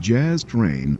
Jazz Train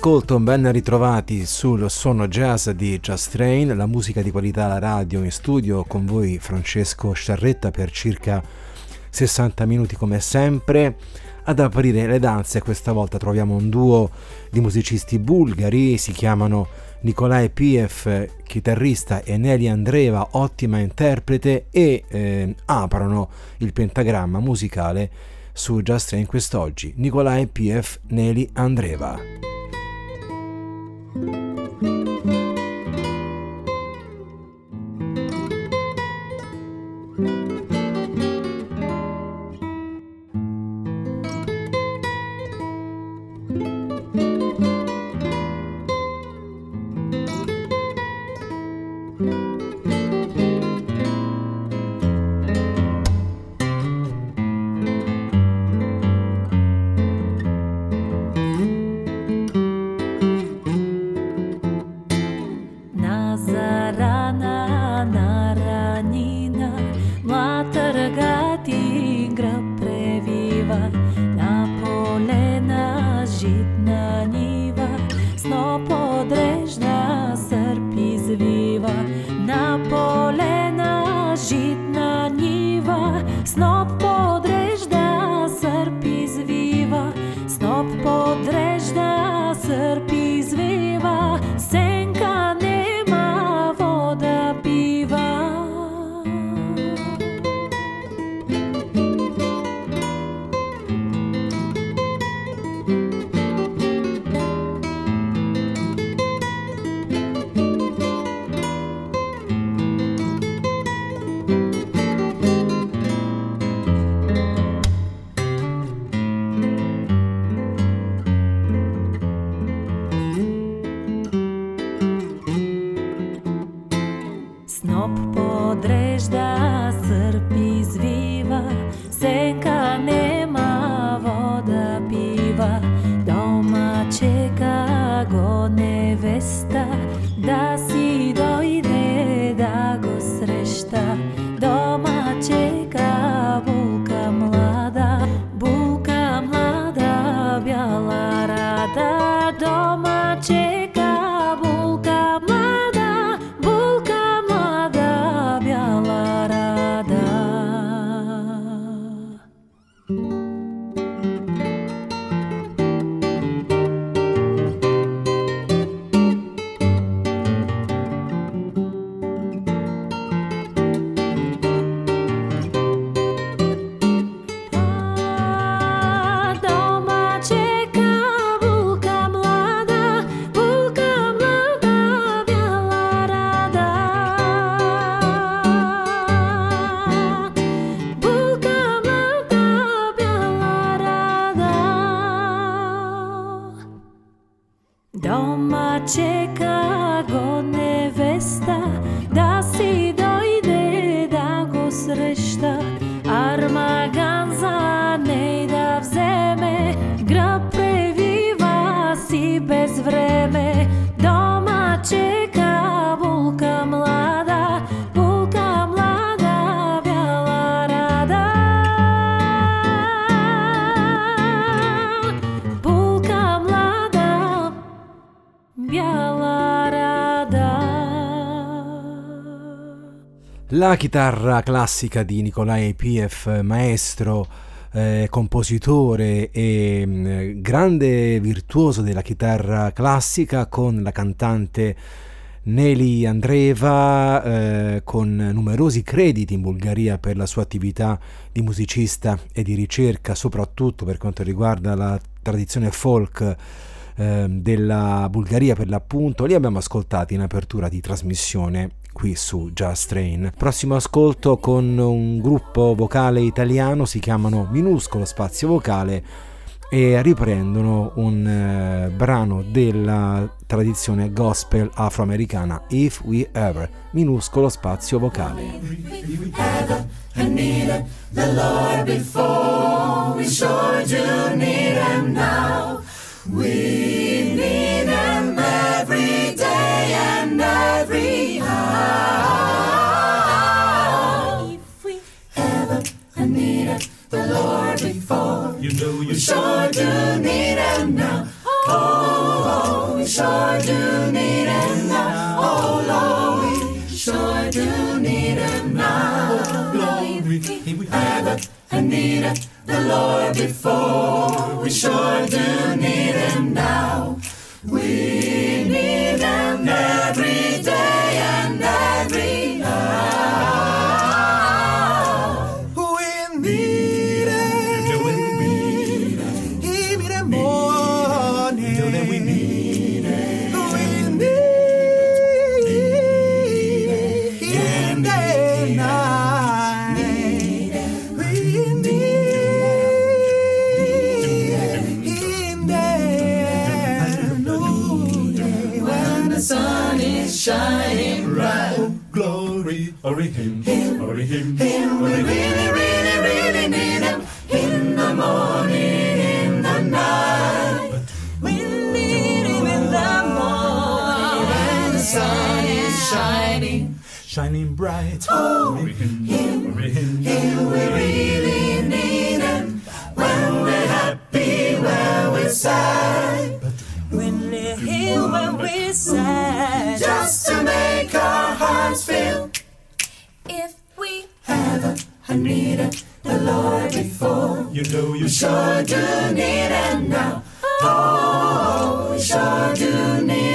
buon ascolto, ben ritrovati sul suono jazz di Just Train, la musica di qualità alla radio in studio con voi Francesco Sciarretta per circa 60 minuti come sempre. Ad aprire le danze questa volta troviamo un duo di musicisti bulgari, si chiamano Nikolai Piev, chitarrista, e Nelly Andreva, ottima interprete, e eh, aprono il pentagramma musicale su Just Train quest'oggi. Nikolai Piev, Nelly Andreva. thank you La chitarra classica di Nikolai Piev, maestro, eh, compositore e eh, grande virtuoso della chitarra classica con la cantante Nelly Andreva, eh, con numerosi crediti in Bulgaria per la sua attività di musicista e di ricerca, soprattutto per quanto riguarda la tradizione folk ehm, della Bulgaria per l'appunto, li abbiamo ascoltati in apertura di trasmissione qui su Just Train. Prossimo ascolto con un gruppo vocale italiano, si chiamano Minuscolo Spazio Vocale e riprendono un eh, brano della tradizione gospel afroamericana If We Ever, minuscolo spazio vocale. We you sure do need him now. Oh, we sure do need him now. Oh, Lord, we sure do need him now. Glory, if we ever needed the Lord before. We sure do need shining, bright. Oh, him, him, him, him. We really need him when we're happy, when we're sad. When we're here, when we're sad. Just to make our hearts feel. If we ever I needed the Lord before, you know you sure do need it now. Oh, we sure do need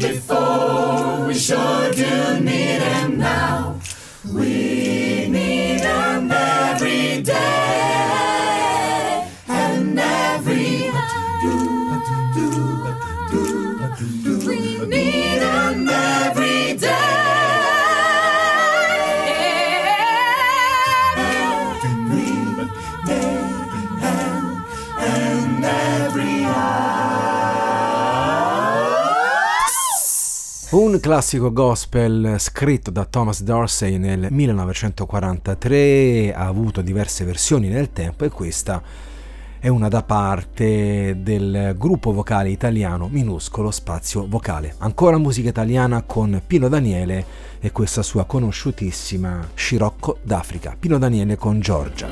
before, we sure classico gospel scritto da Thomas Dorsey nel 1943, ha avuto diverse versioni nel tempo e questa è una da parte del gruppo vocale italiano minuscolo spazio vocale. Ancora musica italiana con Pino Daniele e questa sua conosciutissima Scirocco d'Africa. Pino Daniele con Giorgia.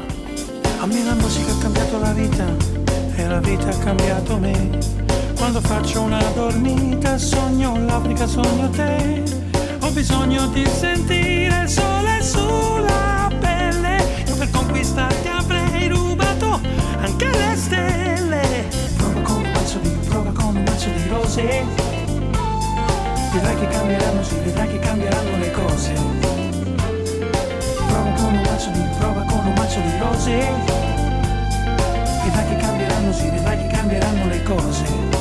A me la musica ha cambiato la vita e la vita ha cambiato me. Quando faccio una dormita sogno l'Africa, sogno te. Ho bisogno di sentire il sole sulla pelle. Io per conquistarti avrei rubato anche le stelle. Prova con un mazzo di, prova con un mazzo di rose. Vedrai che cambieranno, sì, vedrai che cambieranno le cose. Prova con un mazzo di, prova con un mazzo di rose. Vedrai che cambieranno, sì, vedrai che cambieranno le cose.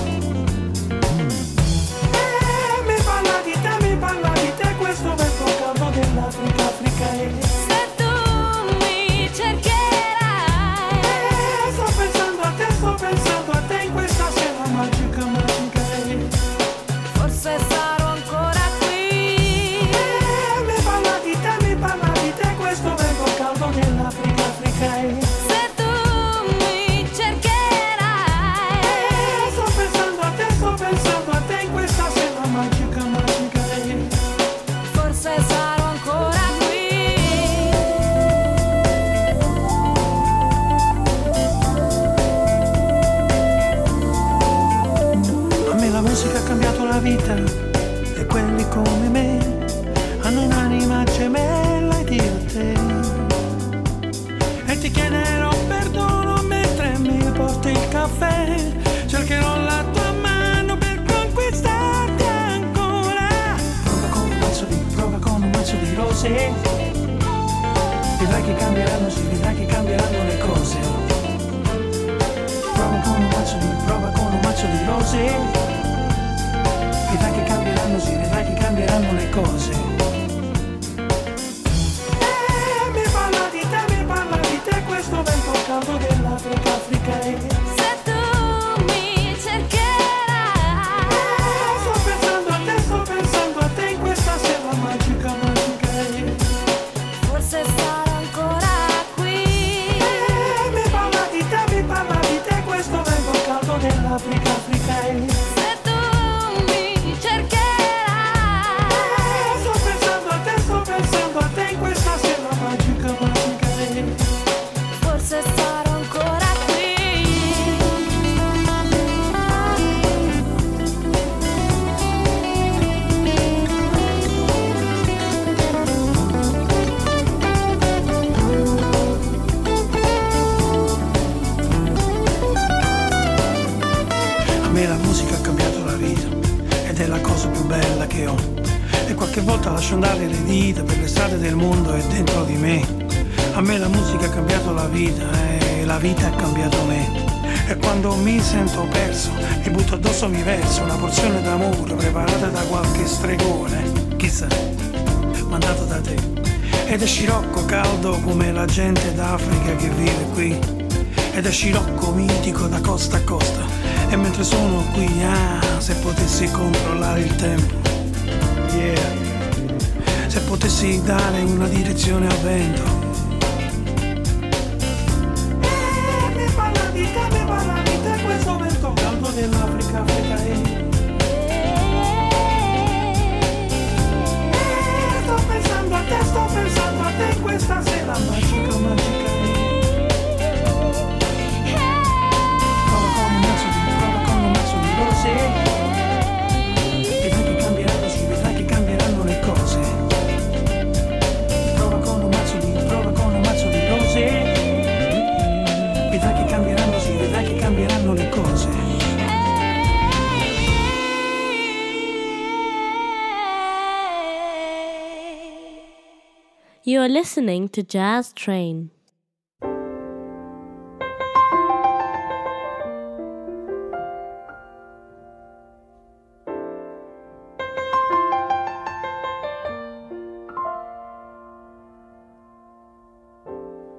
Sento perso, mi butto addosso, mi verso una porzione d'amore preparata da qualche stregone, chissà, mandato da te. Ed è scirocco caldo come la gente d'Africa che vive qui. Ed è scirocco mitico da costa a costa. E mentre sono qui, ah, se potessi controllare il tempo, yeah. Se potessi dare una direzione al vento. You are listening to Jazz Train.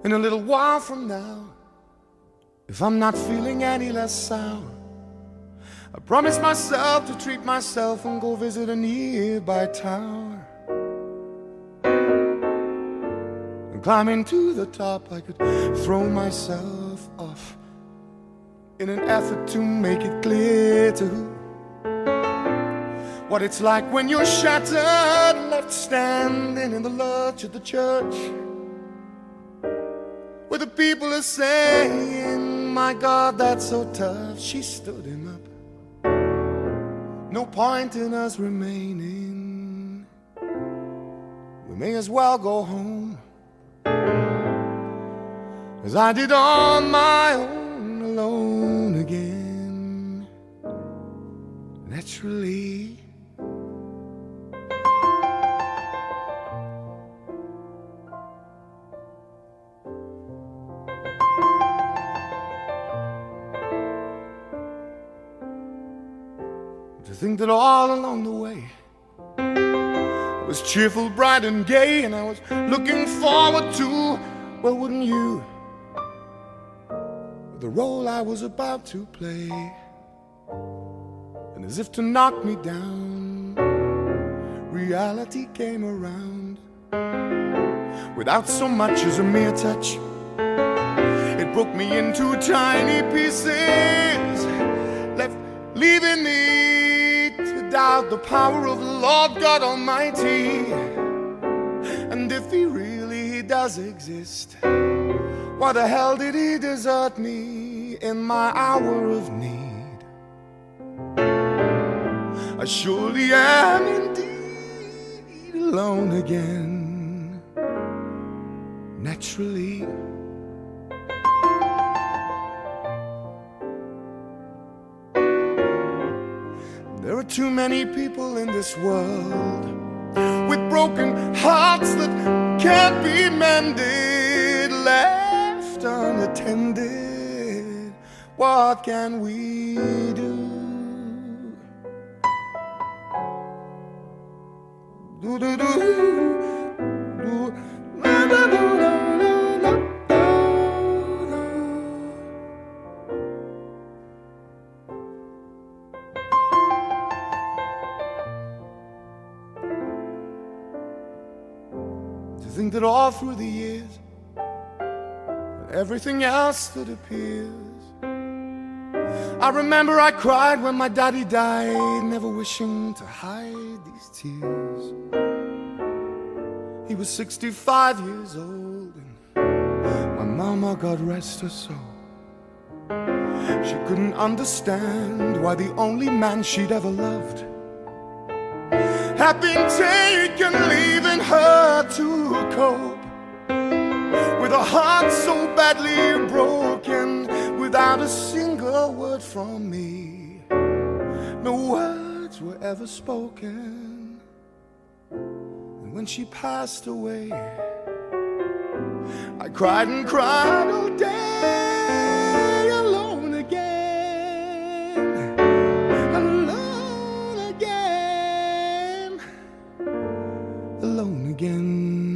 In a little while from now, if I'm not feeling any less sour, I promise myself to treat myself and go visit a nearby tower. Climbing to the top, I could throw myself off in an effort to make it clear to who what it's like when you're shattered, left standing in the lurch of the church where the people are saying, My God, that's so tough. She stood him up. No point in us remaining. We may as well go home. As I did on my own, alone again. Naturally. To think that all along the way was cheerful, bright, and gay, and I was looking forward to, well, wouldn't you? The role I was about to play. And as if to knock me down, reality came around without so much as a mere touch. It broke me into tiny pieces, left leaving me doubt the power of the Lord God Almighty. And if He really does exist, why the hell did He desert me in my hour of need? I surely am indeed alone again, naturally. There are too many people in this world with broken hearts that can't be mended, left unattended. What can we do? Do do do. do. Na, na, na, na, na, na, na. To think that all through the years, everything else that appears. I remember I cried when my daddy died, never wishing to hide these tears. He was 65 years old, and my mama, God rest her soul. She couldn't understand why the only man she'd ever loved had been taken, badly broken without a single word from me. No words were ever spoken. And when she passed away, I cried and cried all day alone again. Alone again. Alone again.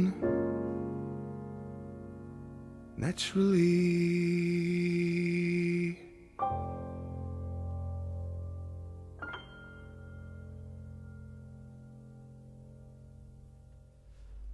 Naturally.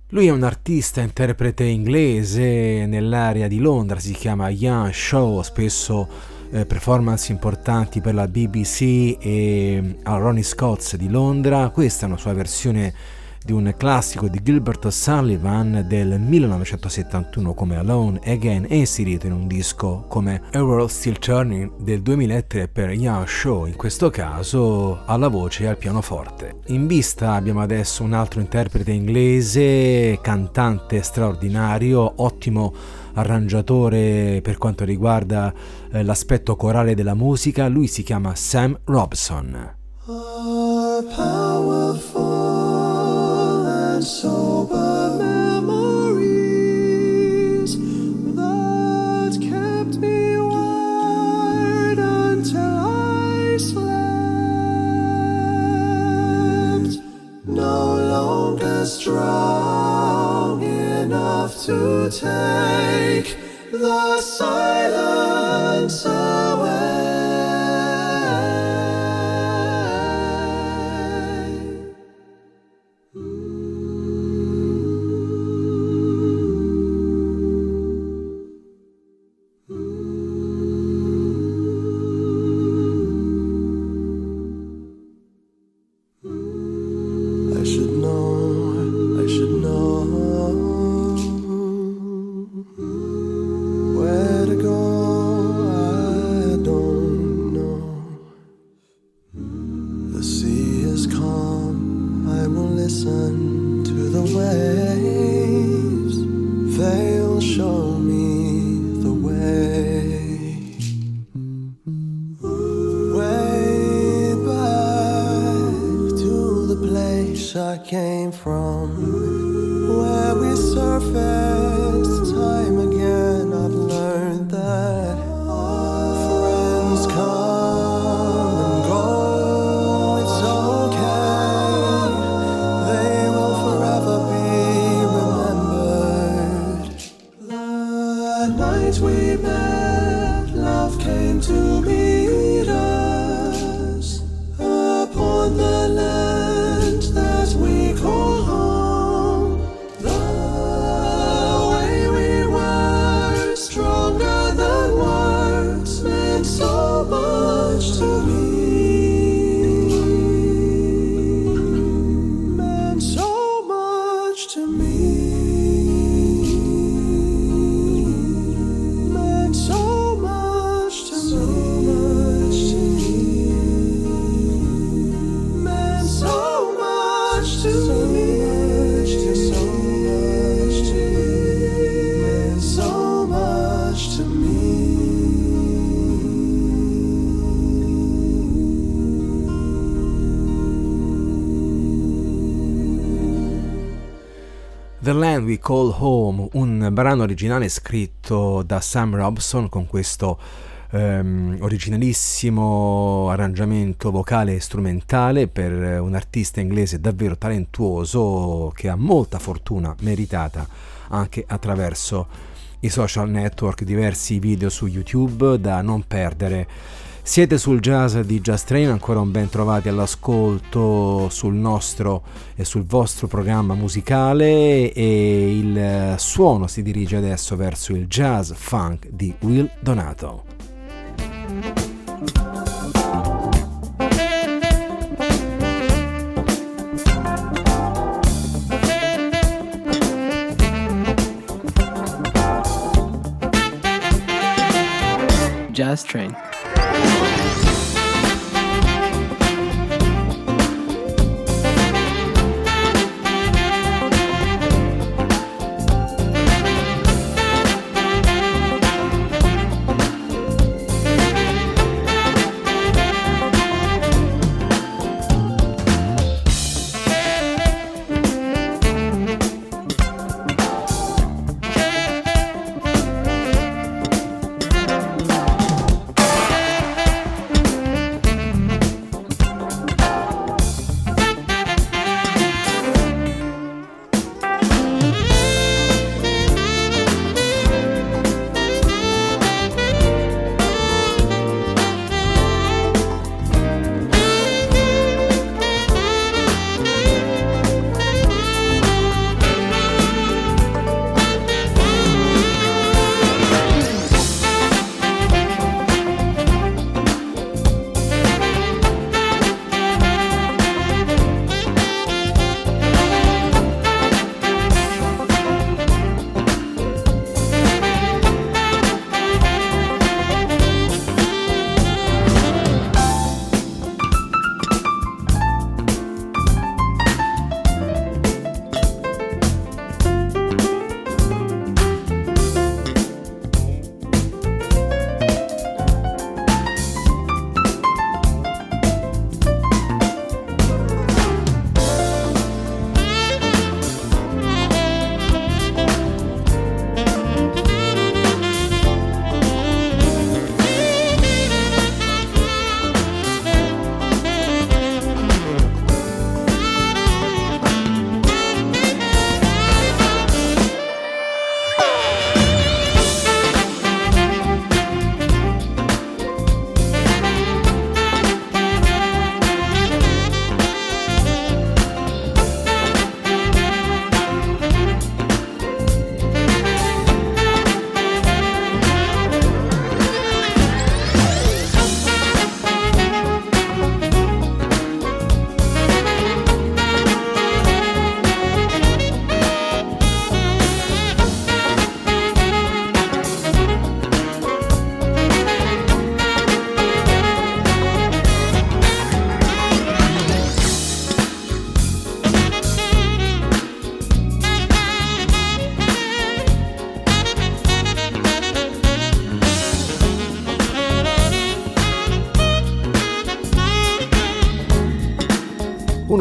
Lui è un artista, interprete inglese nell'area di Londra, si chiama Ian Shaw, spesso eh, performance importanti per la BBC e al Ronnie Scott's di Londra. Questa è una sua versione di un classico di Gilbert Sullivan del 1971 come Alone Again e inserito in un disco come A World Still Turning del 2003 per Ian Shaw, in questo caso alla voce e al pianoforte. In vista abbiamo adesso un altro interprete inglese, cantante straordinario, ottimo arrangiatore per quanto riguarda eh, l'aspetto corale della musica, lui si chiama Sam Robson. Sober memories that kept me until I slept. No longer strong enough to take the silence away. To me. We Call Home, un brano originale scritto da Sam Robson con questo ehm, originalissimo arrangiamento vocale e strumentale per un artista inglese davvero talentuoso che ha molta fortuna meritata anche attraverso i social network, diversi video su YouTube da non perdere. Siete sul jazz di Jazz Train, ancora un ben trovati all'ascolto sul nostro e sul vostro programma musicale e il suono si dirige adesso verso il jazz funk di Will Donato. Jazz Train.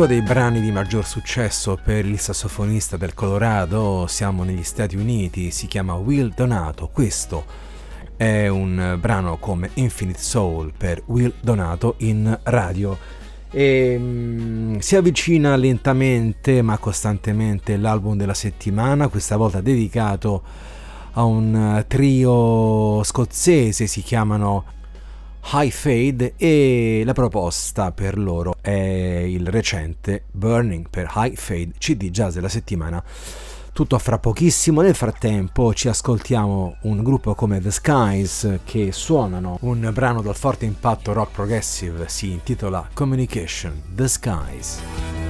Dei brani di maggior successo per il sassofonista del Colorado, siamo negli Stati Uniti, si chiama Will Donato. Questo è un brano come Infinite Soul per Will Donato in radio. E, mm, si avvicina lentamente ma costantemente l'album della settimana, questa volta dedicato a un trio scozzese, si chiamano High Fade e la proposta per loro è il recente Burning per High Fade CD Jazz della settimana. Tutto fra pochissimo, nel frattempo ci ascoltiamo un gruppo come The Skies che suonano un brano dal forte impatto rock progressive, si intitola Communication, The Skies.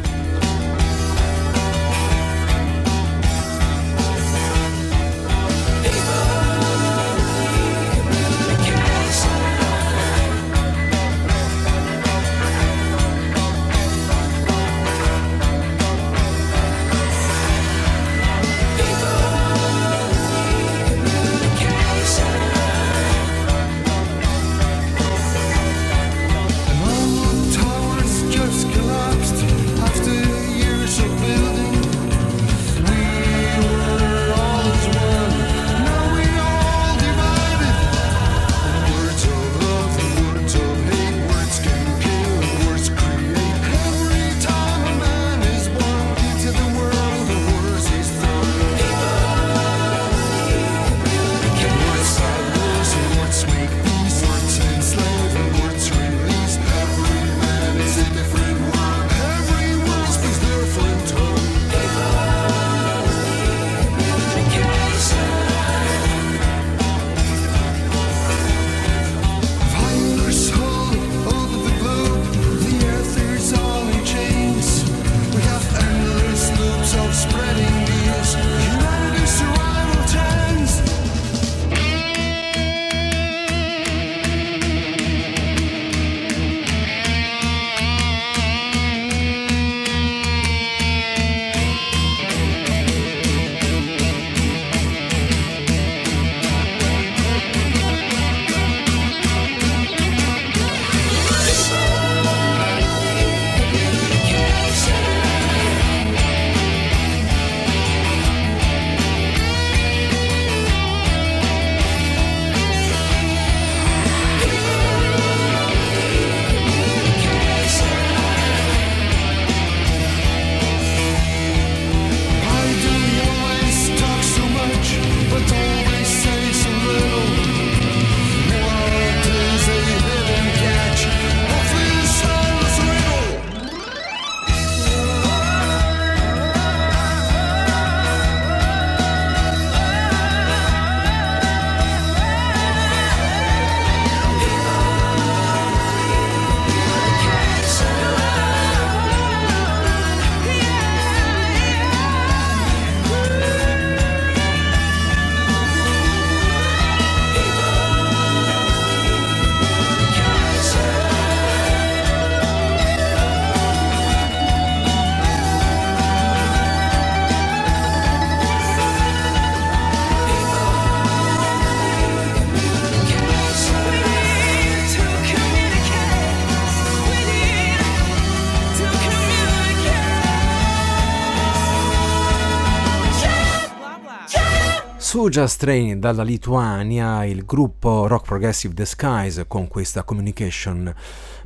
Su Just Train dalla Lituania, il gruppo rock progressive The Skies con questa communication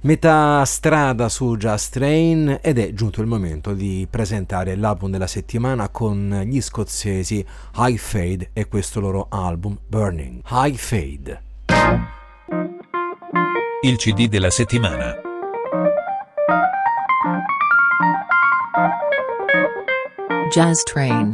metà strada su Just Train ed è giunto il momento di presentare l'album della settimana con gli scozzesi High Fade e questo loro album Burning. High Fade. Il CD della settimana. Jazz Train.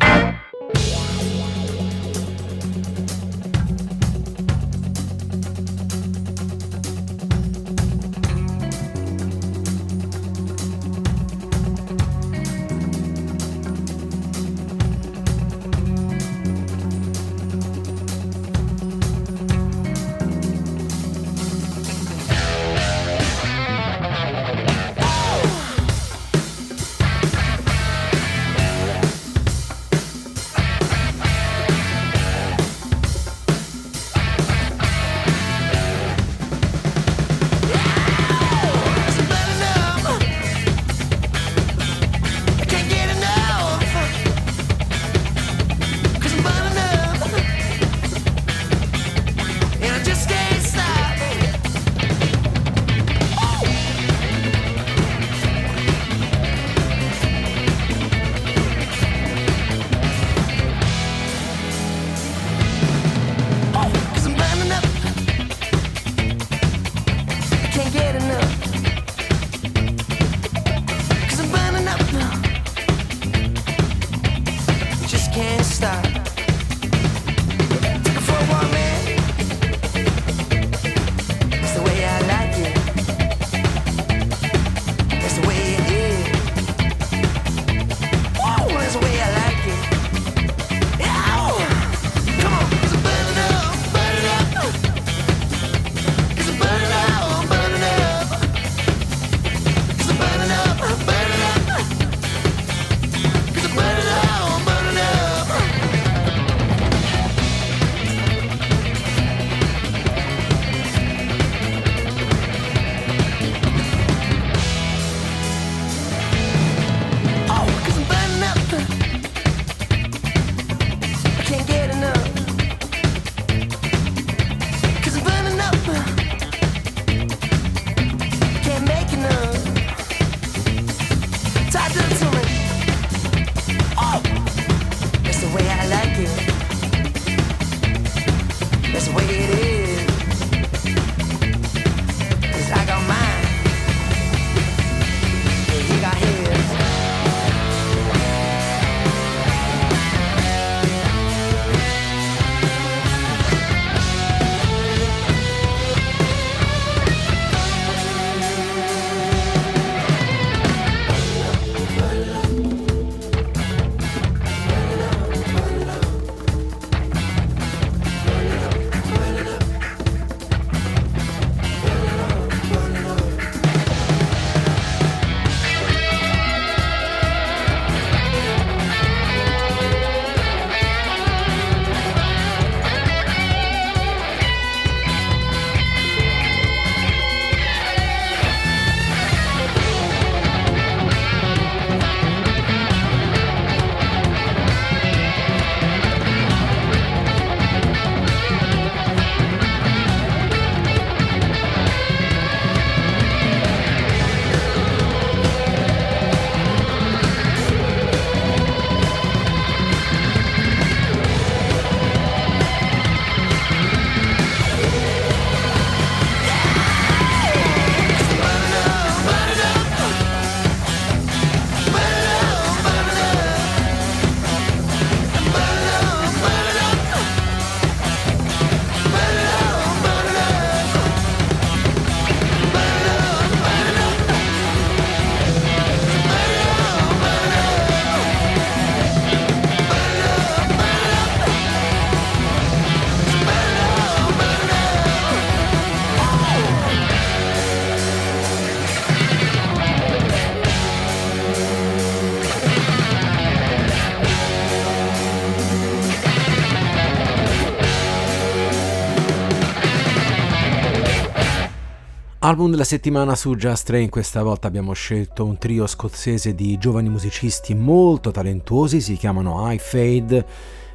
Album della settimana su Just Train, questa volta abbiamo scelto un trio scozzese di giovani musicisti molto talentuosi, si chiamano I Fade.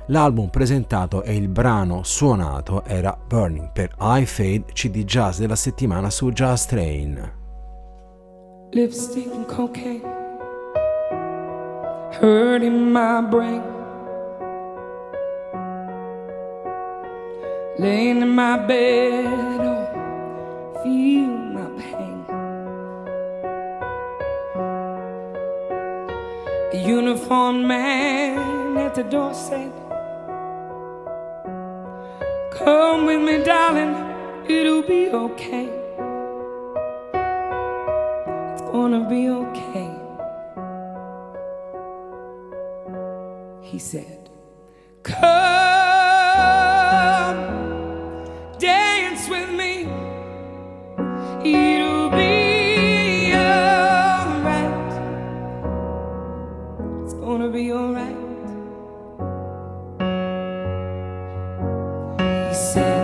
L'album presentato e il brano suonato era Burning per I Fade, CD jazz della settimana su Just Train. lipstick and cocaine hurting my brain laying in my bed oh, feel pain a uniformed man at the door said come with me darling it'll be okay It's gonna be okay. He said, Come It'll be alright. It's gonna be alright. He said,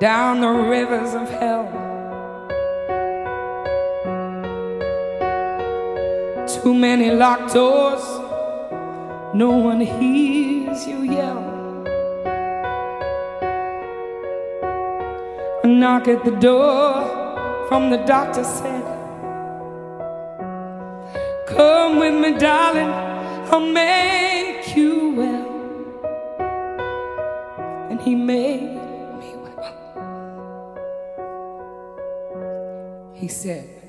down the rivers of hell. Too many locked doors, no one hears you yell. A knock at the door from the doctor said, Come with me, darling, I'll make said,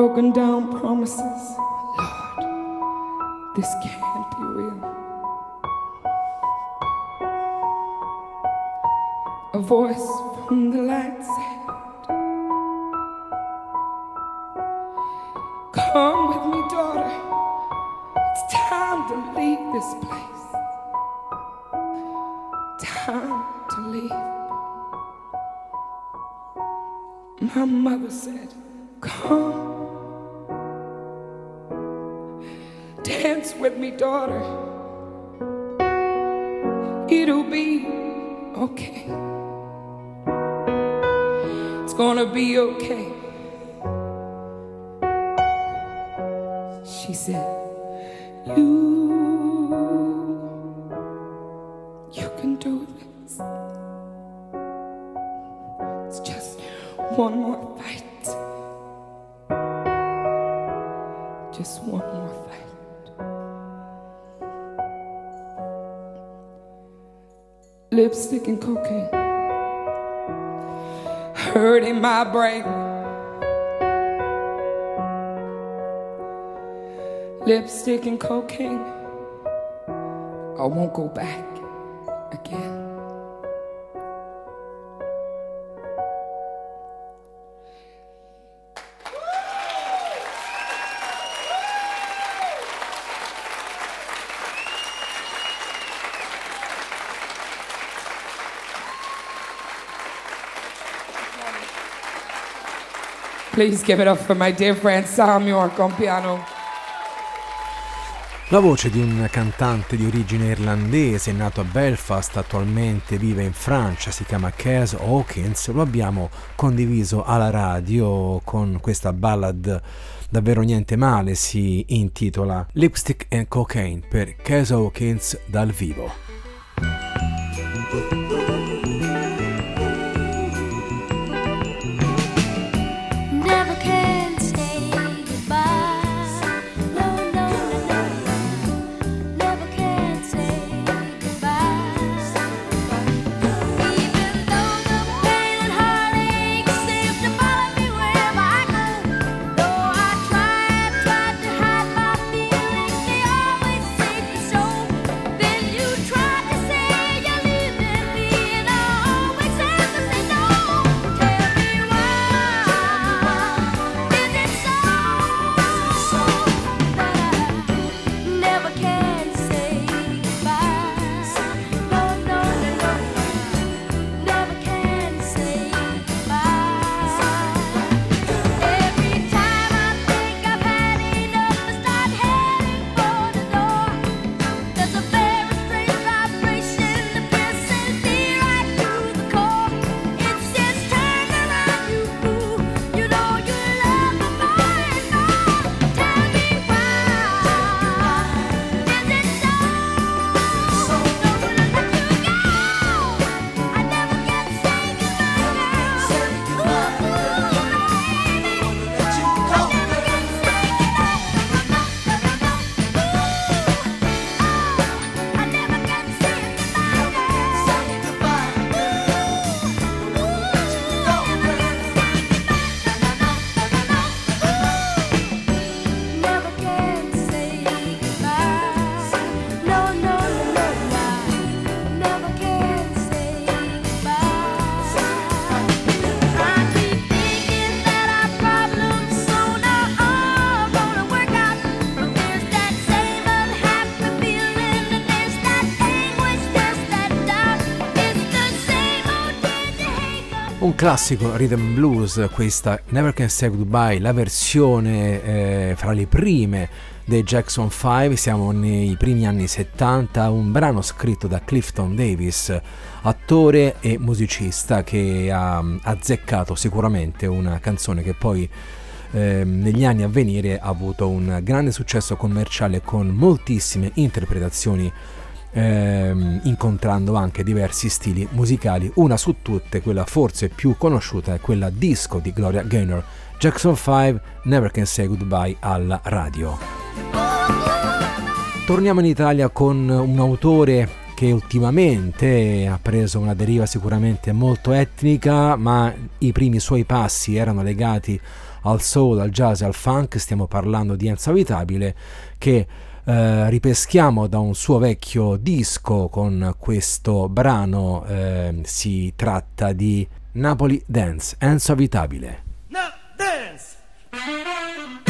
Broken down promises. Lord, this can't be real. A voice from the light said, Come with me, daughter. It's time to leave this place. Time to leave. My mother said, Come. Me, daughter. It'll be okay. It's gonna be okay. Lipstick and cocaine. I won't go back again. Please give it up for my dear friend Sam York on piano. La voce di un cantante di origine irlandese nato a Belfast, attualmente vive in Francia, si chiama Cas Hawkins, lo abbiamo condiviso alla radio con questa ballad davvero niente male, si intitola Lipstick and Cocaine per Cas Hawkins dal vivo. Classico rhythm blues, questa Never Can Say Goodbye, la versione eh, fra le prime dei Jackson 5, siamo nei primi anni 70, un brano scritto da Clifton Davis, attore e musicista che ha azzeccato sicuramente una canzone che poi eh, negli anni a venire ha avuto un grande successo commerciale con moltissime interpretazioni ehm, incontrando anche diversi stili musicali. Una su tutte, quella forse più conosciuta, è quella disco di Gloria Gaynor, Jackson 5, Never Can Say Goodbye alla radio. Torniamo in Italia con un autore che ultimamente ha preso una deriva sicuramente molto etnica, ma i primi suoi passi erano legati al soul, al jazz e al funk, stiamo parlando di Enzo Abitabile che eh, ripeschiamo da un suo vecchio disco con questo brano, eh, si tratta di Napoli Dance, Enzo Abitabile. Now dance.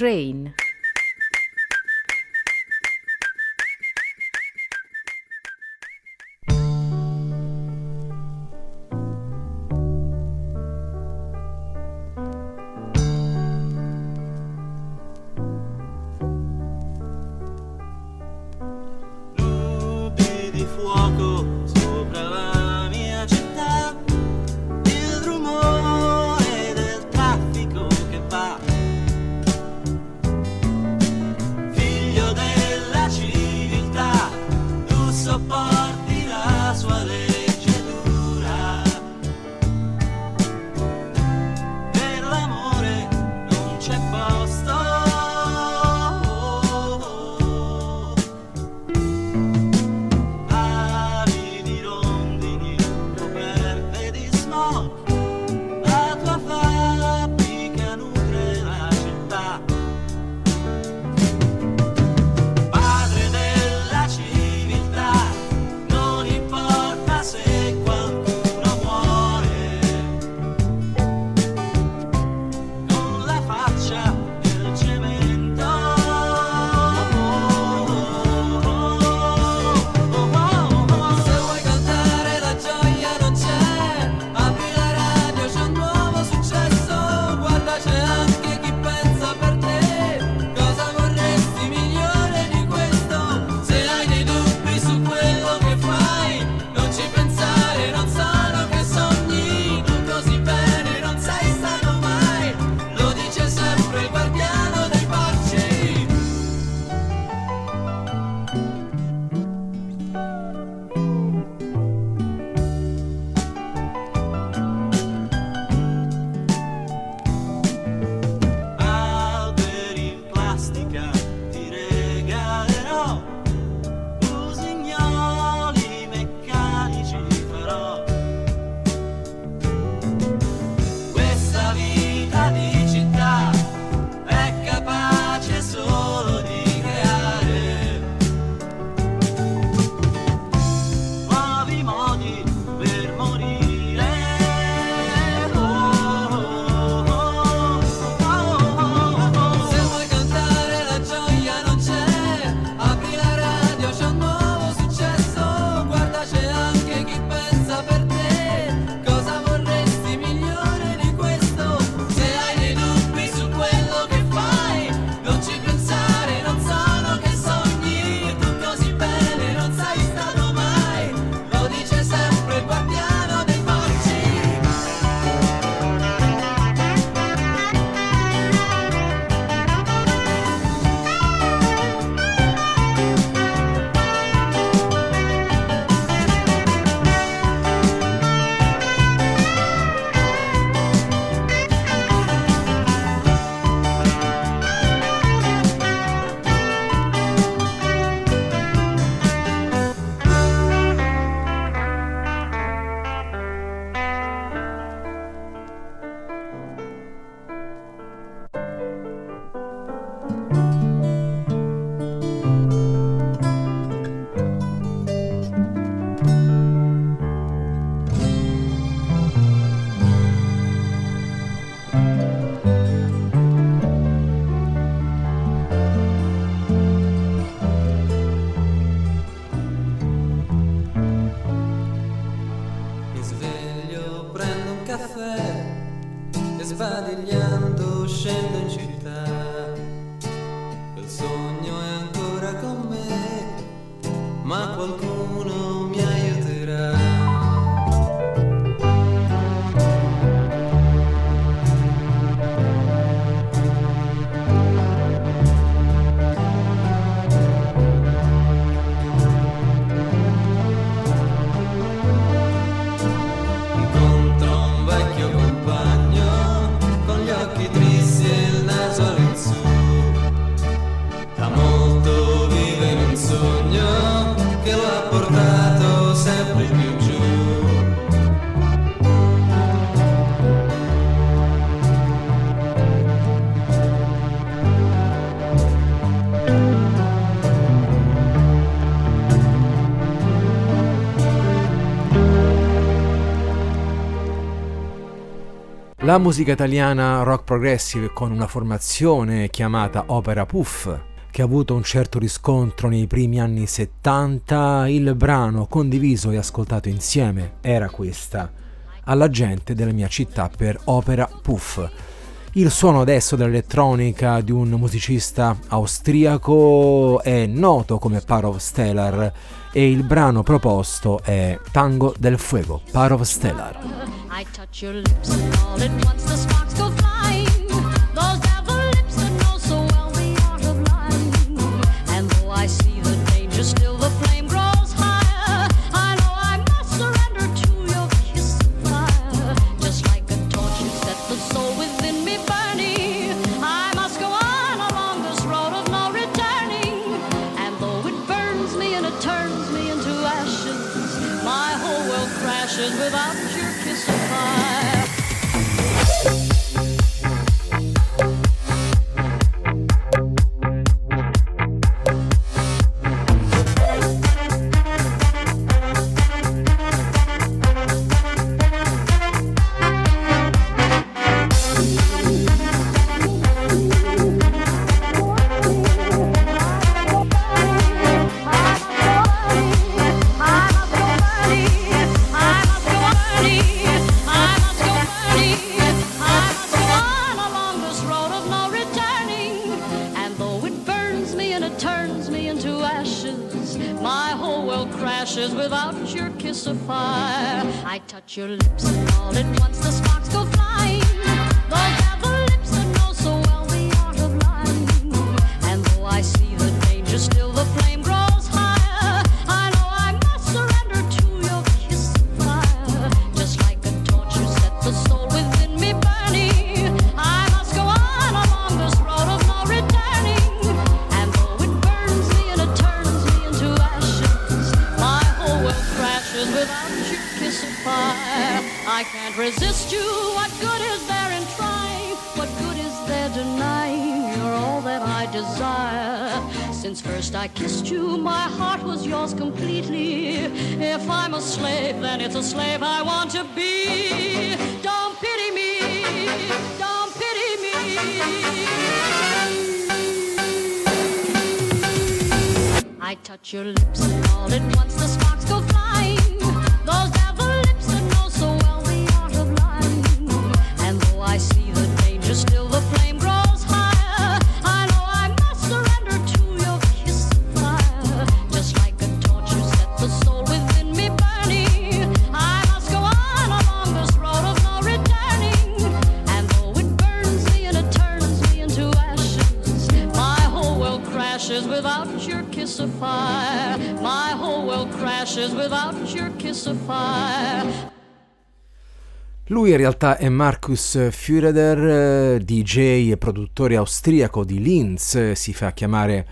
Train. La musica italiana rock progressive con una formazione chiamata Opera Puff che ha avuto un certo riscontro nei primi anni 70, il brano condiviso e ascoltato insieme era questa, alla gente della mia città per Opera Puff. Il suono adesso dell'elettronica di un musicista austriaco è noto come Parov Stellar e il brano proposto è Tango del Fuego, Parov Stellar. I touch your lips all I can't resist you. What good is there in trying? What good is there denying? You're all that I desire. Since first I kissed you, my heart was yours completely. If I'm a slave, then it's a slave I want to be. Don't pity me. Don't pity me. I touch your lips and all at once the sparks go flying. Those fire. My whole world crashes without your kiss of fire. Lui in realtà è Markus Führeder, eh, DJ e produttore austriaco di Linz, eh, si fa chiamare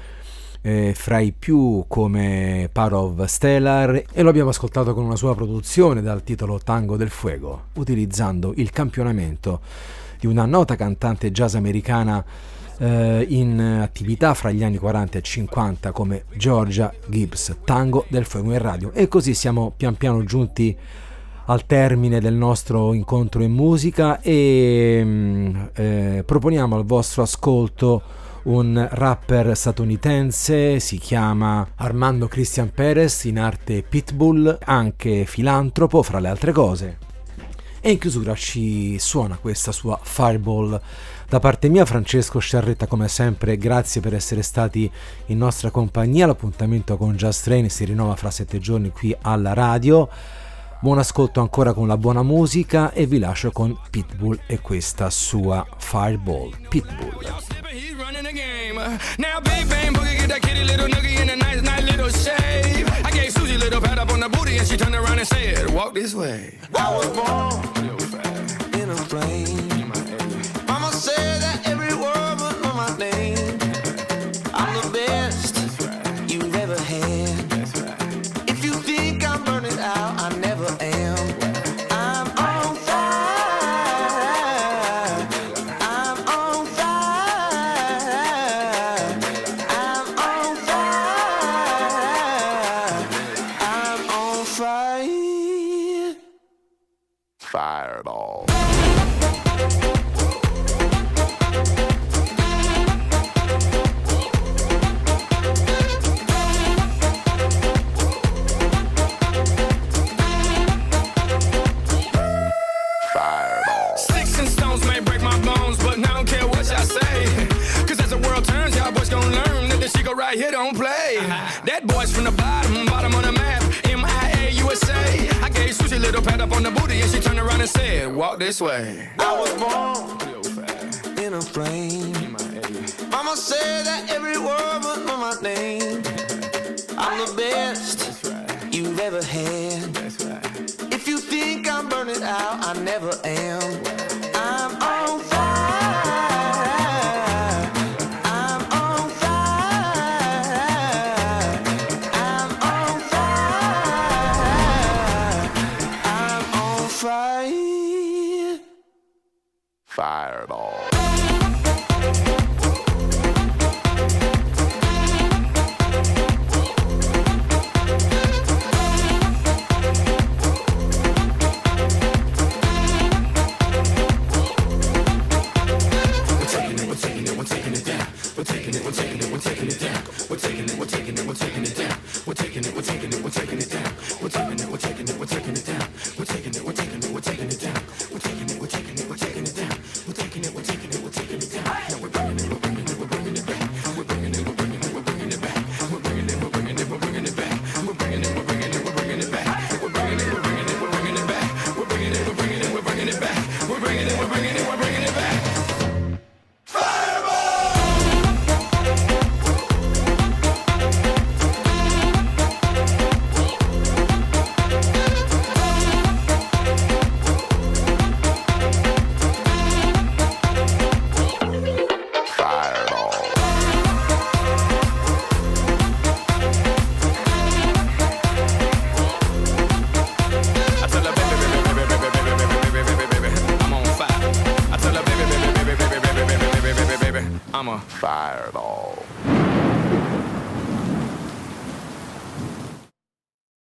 eh, fra i più come Parov Stellar e lo abbiamo ascoltato con una sua produzione dal titolo Tango del Fuego, utilizzando il campionamento di una nota cantante jazz americana eh, in attività fra gli anni 40 e 50 come Georgia Gibbs, Tango del Fuego in radio. E così siamo pian piano giunti al termine del nostro incontro in musica e mm, eh, proponiamo al vostro ascolto un rapper statunitense, si chiama Armando Christian Perez, in arte Pitbull, anche filantropo fra le altre cose. E in chiusura ci suona questa sua Fireball. Da parte mia Francesco Sciarretta come sempre grazie per essere stati in nostra compagnia, l'appuntamento con Just Train si rinnova fra sette giorni qui alla radio. Buon ascolto ancora con la buona musica e vi lascio con Pitbull e questa sua Fireball. Pitbull. Now Big Bang Boogie get that kitty little noogie in a nice, nice little shave. Little pat up on the booty and she turned around and said, Walk this way. I was born in a plane. And she turned around and said, Walk this way. I was born in a plane. Mama said that every word would know my name. I'm the best you've ever had. If you think I'm burning out, I never am.